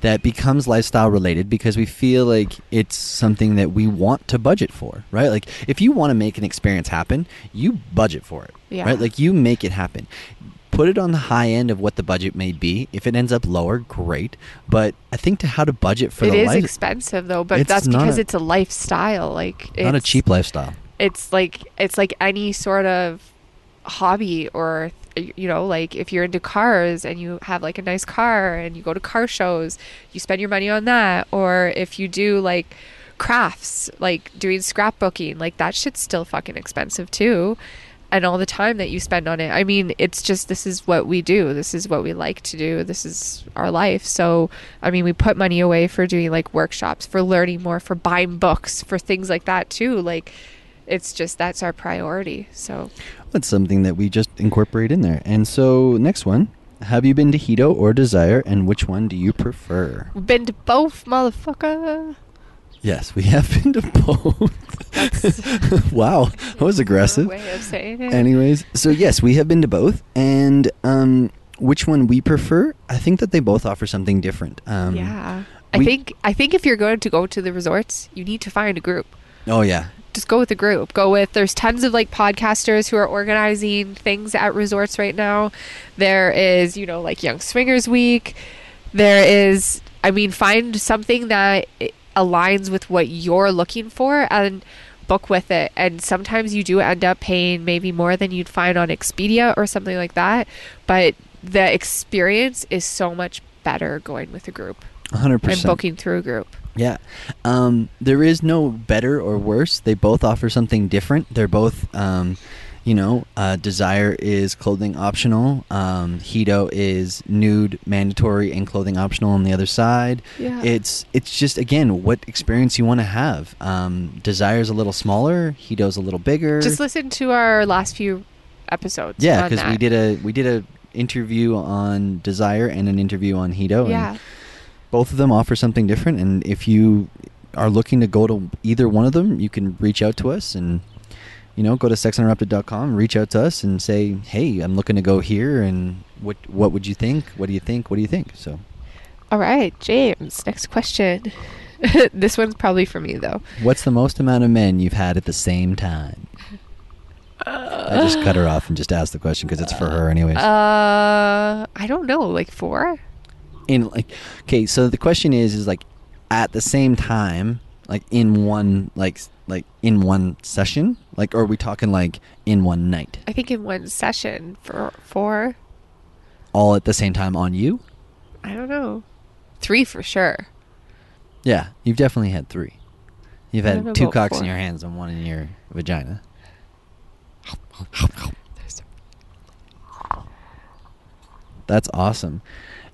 that becomes lifestyle related because we feel like it's something that we want to budget for, right? Like if you want to make an experience happen, you budget for it, Yeah. right? Like you make it happen. Put it on the high end of what the budget may be. If it ends up lower, great. But I think to how to budget for It is life, expensive though, but that's because a- it's a lifestyle. Like, not a cheap lifestyle. it's like it's like any sort of hobby or you know like if you're into cars and you have like a nice car and you go to car shows you spend your money on that. Or if you do like crafts like doing scrapbooking like that shit's still fucking expensive too. And all the time that you spend on it. I mean it's just this is what we do. This is what we like to do. This is our life. So i mean we put money away for doing like workshops for learning more for buying books for things like that too. Like it's just that's our priority. So That's something that we just incorporate in there. And so, next one. Have you been to Hedo or Desire, and which one do you prefer? we've been to both motherfucker Yes, we have been to both. wow, that was aggressive. way of saying it Anyways, so yes, we have been to both, and um, which one we prefer? I think that they both offer something different. Um, yeah i think i think if you're going to go to the resorts you need to find a group Oh yeah, just go with a group. Go with there's tons of like podcasters who are organizing things at resorts right now. There is, you know, like Young Swingers Week. There is I mean find something that aligns with what you're looking for and book with it. And sometimes you do end up paying maybe more than you'd find on Expedia or something like that, but the experience is so much better going with a group hundred and percent. And booking through a group. Yeah. Um, there is no better or worse. They both offer something different. They're both, um, you know, uh, Desire is clothing optional. Um, Hedo is nude mandatory and clothing optional on the other side. Yeah. It's it's just again what experience you want to have. Um, Desire's a little smaller. Hedo's a little bigger. Just listen to our last few episodes. yeah, because we did a we did a interview on Desire and an interview on Hedo. Yeah. And both of them offer something different and if you are looking to go to either one of them you can reach out to us and you know go to sexuninterrupted.com reach out to us and say hey i'm looking to go here and what what would you think what do you think what do you think so All right, James. Next question. this one's probably for me though. what's the most amount of men you've had at the same time i just cut her off and just asked the question because it's for her anyways Uh, I don't know, like four. In like okay so the question is is like at the same time Like in one like like in one session? Like or are we talking like in one night? I think in one session for four. All at the same time on you? I don't know. Three for sure. Yeah, you've definitely had 3. You've I don't know had two about cocks in four. your hands and one in your vagina. That's awesome.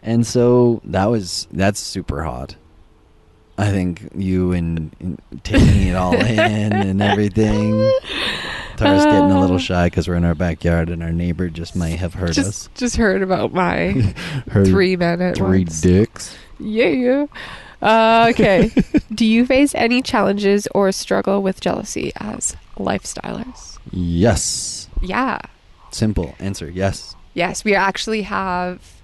And so that was that's super hot. I think you and, and taking it all in and everything. Tara's getting a little shy because we're in our backyard and our neighbor just might have heard us. Just just heard about my three men at three once. dicks. Yeah. Uh, okay. Do you face any challenges or struggle with jealousy as lifestylers? Yes. Yeah. Simple answer. Yes. Yes, we actually have.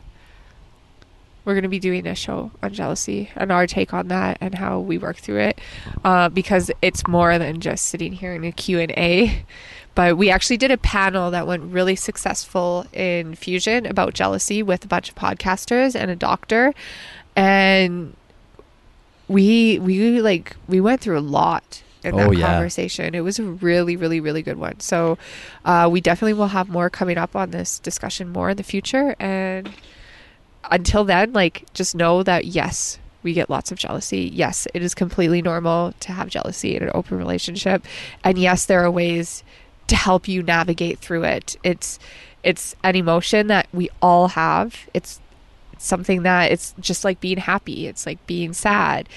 We're going to be doing a show on jealousy and our take on that and how we work through it, uh, because it's more than just sitting here in a Q and A. But we actually did a panel that went really successful in Fusion about jealousy with a bunch of podcasters and a doctor, and we we like we went through a lot in that Oh, yeah. conversation. It was a really, really, really good one. So uh, we definitely will have more coming up on this discussion more in the future. And until then, like just know that yes, we get lots of jealousy. Yes, it is completely normal to have jealousy in an open relationship. And yes, there are ways to help you navigate through it. It's it's an emotion that we all have. It's something that it's just like being happy. It's like being sad.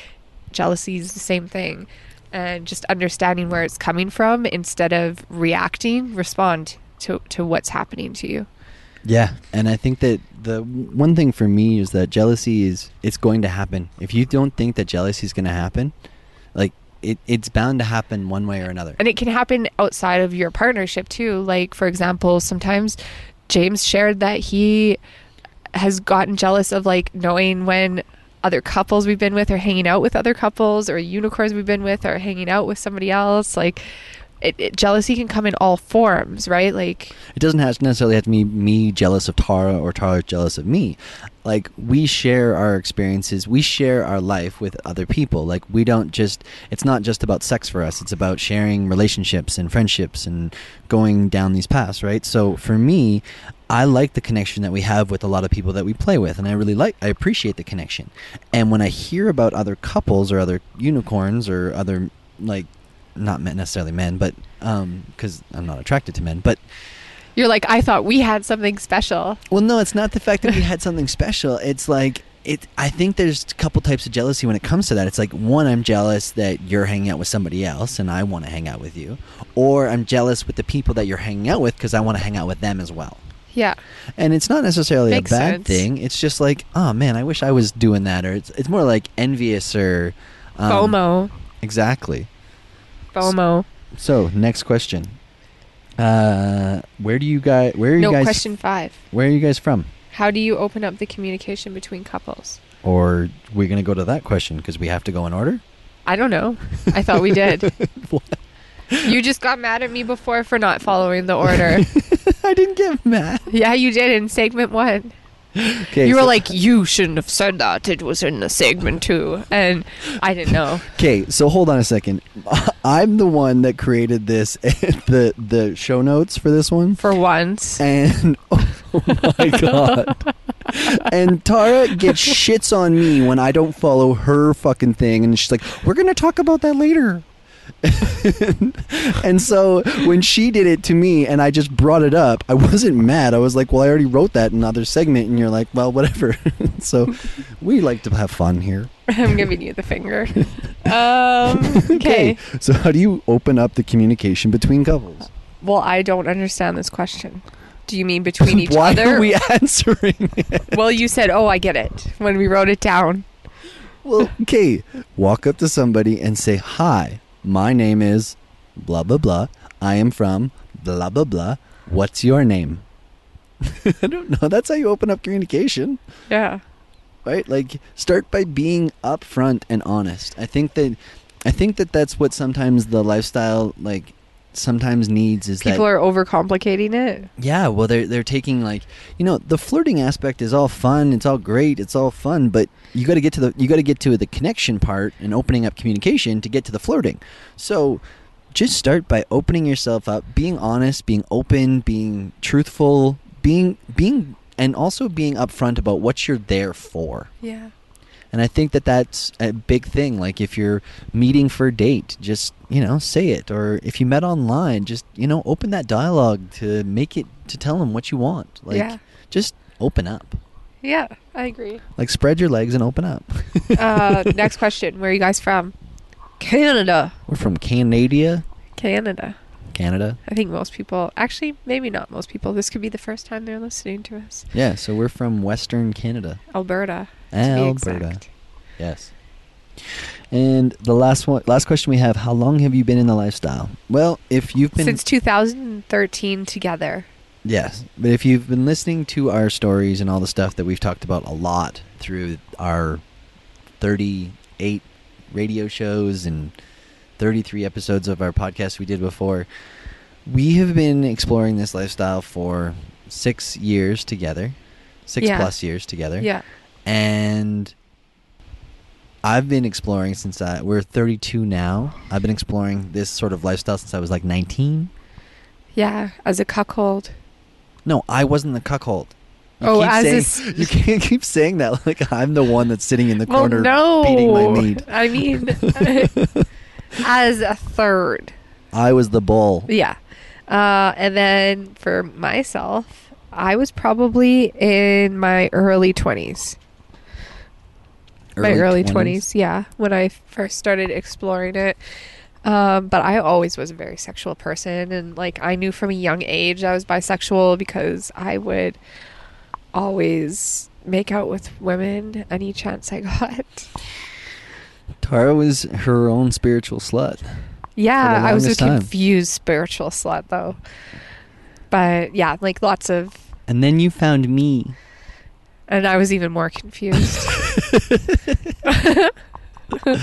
Jealousy is the same thing. And just understanding where it's coming from instead of reacting, respond to, to what's happening to you. Yeah, and I think that the one thing for me is that jealousy is it's going to happen. If you don't think that jealousy is going to happen, like it, it's bound to happen one way or another. And it can happen outside of your partnership too. Like, for example, sometimes James shared that he has gotten jealous of like knowing when other couples we've been with are hanging out with other couples or unicorns we've been with are hanging out with somebody else. Like, it, it, jealousy can come in all forms, right? Like, It doesn't have necessarily have to be me jealous of Tara or Tara jealous of me. Like we share our experiences, we share our life with other people. Like we don't just it's not just about sex for us. It's about sharing relationships and friendships and going down these paths, right? So for me, I like the connection that we have with a lot of people that we play with and I really like I appreciate the connection. And when I hear about other couples or other unicorns or other like not necessarily men, but um cuz I'm not attracted to men, but you're like, I thought we had something special. well, no, it's not the fact that we had something special. It's like it. I think there's a couple types of jealousy when it comes to that. It's like one, I'm jealous that you're hanging out with somebody else and I want to hang out with you, or I'm jealous with the people that you're hanging out with because I want to hang out with them as well. Yeah. And it's not necessarily Makes a bad sense. thing. It's just like, oh man, I wish I was doing that, or it's it's more like envious or um, FOMO. Exactly. FOMO. So next question. Uh, where do you guys? Where are you No, guys? question five. Where are you guys from? How do you open up the communication between couples? Or we're gonna go to that question because we have to go in order. I don't know. I thought we did. You just got mad at me before for not following the order. I didn't get mad. Yeah, you did in segment one. Okay, you were so- like, you shouldn't have said that. It was in the segment two, and I didn't know. Okay, so hold on a second. I'm the one that created this the the show notes for this one for once, and oh my god. and Tara gets shits on me when I don't follow her fucking thing, and she's like, "We're gonna talk about that later." and so when she did it to me and I just brought it up, I wasn't mad. I was like, "Well, I already wrote that in another segment," and you're like, "Well, whatever." so we like to have fun here. I'm giving you the finger. Um, okay. So how do you open up the communication between couples? Well, I don't understand this question. Do you mean between each Why other? are we answering it? well, you said, "Oh, I get it" when we wrote it down. Well, okay. Walk up to somebody and say, "Hi, my name is blah blah blah. I am from blah blah blah. What's your name?" I don't know. That's how you open up communication. Yeah. Right? Like start by being upfront and honest. I think that I think that that's what sometimes the lifestyle like sometimes needs is People that are overcomplicating it. yeah, well, they're they're taking like you know the flirting aspect is all fun, it's all great, it's all fun, but you got to get to the you got to get to the connection part and opening up communication to get to the flirting. So just start by opening yourself up, being honest, being open, being truthful, being being and also being upfront about what you're there for. Yeah. And I think that that's a big thing. Like if you're meeting for a date, just you know say it. Or if you met online, just you know open that dialogue to make it to tell them what you want. Like Yeah. just open up. Yeah, I agree. Like spread your legs and open up. uh, next question. Where are you guys from? Canada. We're from Canada, Canada. Canada. I think most people, actually, maybe not most people. This could be the first time they're listening to us. Yeah, so we're from Western Canada. Alberta. Alberta. Yes. And the last one, last question we have: How long have you been in the lifestyle? Well, if you've been Since 2013 together. Yes, but if you've been listening to our stories and all the stuff that we've talked about a lot through our 38 radio shows and 33 episodes of our podcast we did before, we have been exploring this lifestyle for six years together, six Yeah. plus years together. Yeah. And I've been exploring since I, we're 32 now. I've been exploring this sort of lifestyle since I was like 19. Yeah, as a cuckold. No, I wasn't the cuckold. You Oh, as saying, you can't keep saying that like I'm the one that's sitting in the Well, corner no. beating my meat. I mean, as a third. I was the bull. Yeah. Uh, and then for myself, I was probably in my early 20s. my early 20s, yeah, when I first started exploring it. Um, but I always was a very sexual person. And like, I knew from a young age I was bisexual because I would always make out with women any chance I got. Tara was her own spiritual slut. Yeah, I was a time. confused spiritual slut though. But yeah, like lots of And then you found me. And I was even more confused.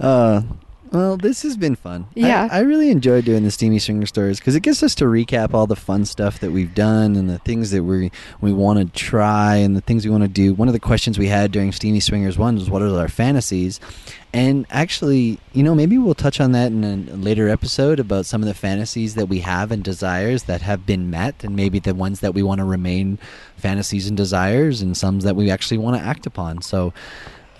Uh, well, this has been fun. I- Yeah. I, really enjoy doing the Steamy Swinger stories because it gets us to recap all the fun stuff that we've done and the things that we we want to try and the things we want to do. One of the questions we had during Steamy Swingers one was what are our fantasies, and actually, you know, maybe we'll touch on that in a later episode about some of the fantasies that we have and desires that have been met, and maybe the ones that we want to remain fantasies and desires, and some that we actually want to act upon. So.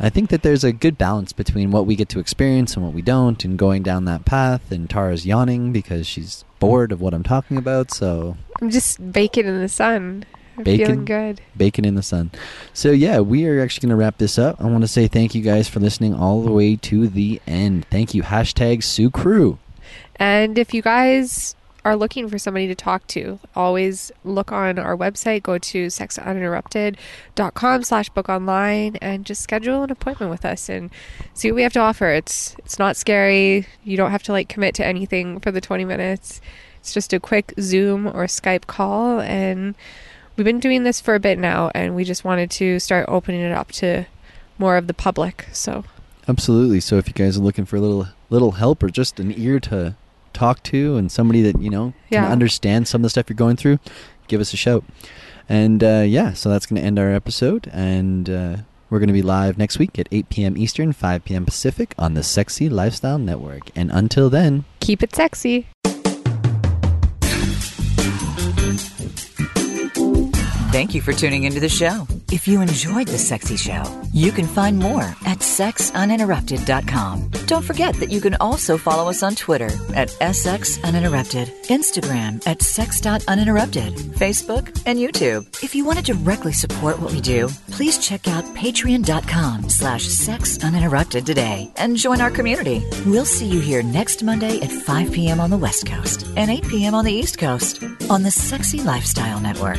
I think that there's a good balance between what we get to experience and what we don't, and going down that path. And Tara's yawning because she's bored of what I'm talking about. So I'm just baking in the sun. I'm bacon, feeling good. bacon in the sun. So yeah, we are actually going to wrap this up. I want to say thank you guys for listening all the way to the end. Thank you. Hashtag Sue Crew. And if you guys are looking for somebody to talk to, always look on our website, go to sexuninterrupted.com slash book online and just schedule an appointment with us and see what we have to offer. It's it's not scary. You don't have to like commit to anything for the 20 minutes. It's just a quick Zoom or Skype call and we've been doing this for a bit now and we just wanted to start opening it up to more of the public. So Absolutely. So if you guys are looking for a little little help or just an ear to talk to and somebody that you know can Yeah. understand some of the stuff you're going through, give us a shout. And uh, yeah, so that's going to end our episode, and uh, we're going to be live next week at 8 p.m. Eastern, 5 p.m. Pacific on the Sexy Lifestyle Network. And until then, keep it sexy. Thank you for tuning into the show. If you enjoyed the sexy show, you can find more at sexuninterrupted.com. Don't forget that you can also follow us on Twitter at sxuninterrupted, Instagram at sex.uninterrupted, Facebook, and YouTube. If you want to directly support what we do, please check out patreon.com slash sexuninterrupted today and join our community. We'll see you here next Monday at 5 p.m. on the West Coast and 8 p.m. on the East Coast on the Sexy Lifestyle Network.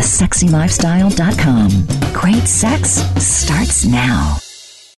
thesexylifestyle.com. Great sex starts now.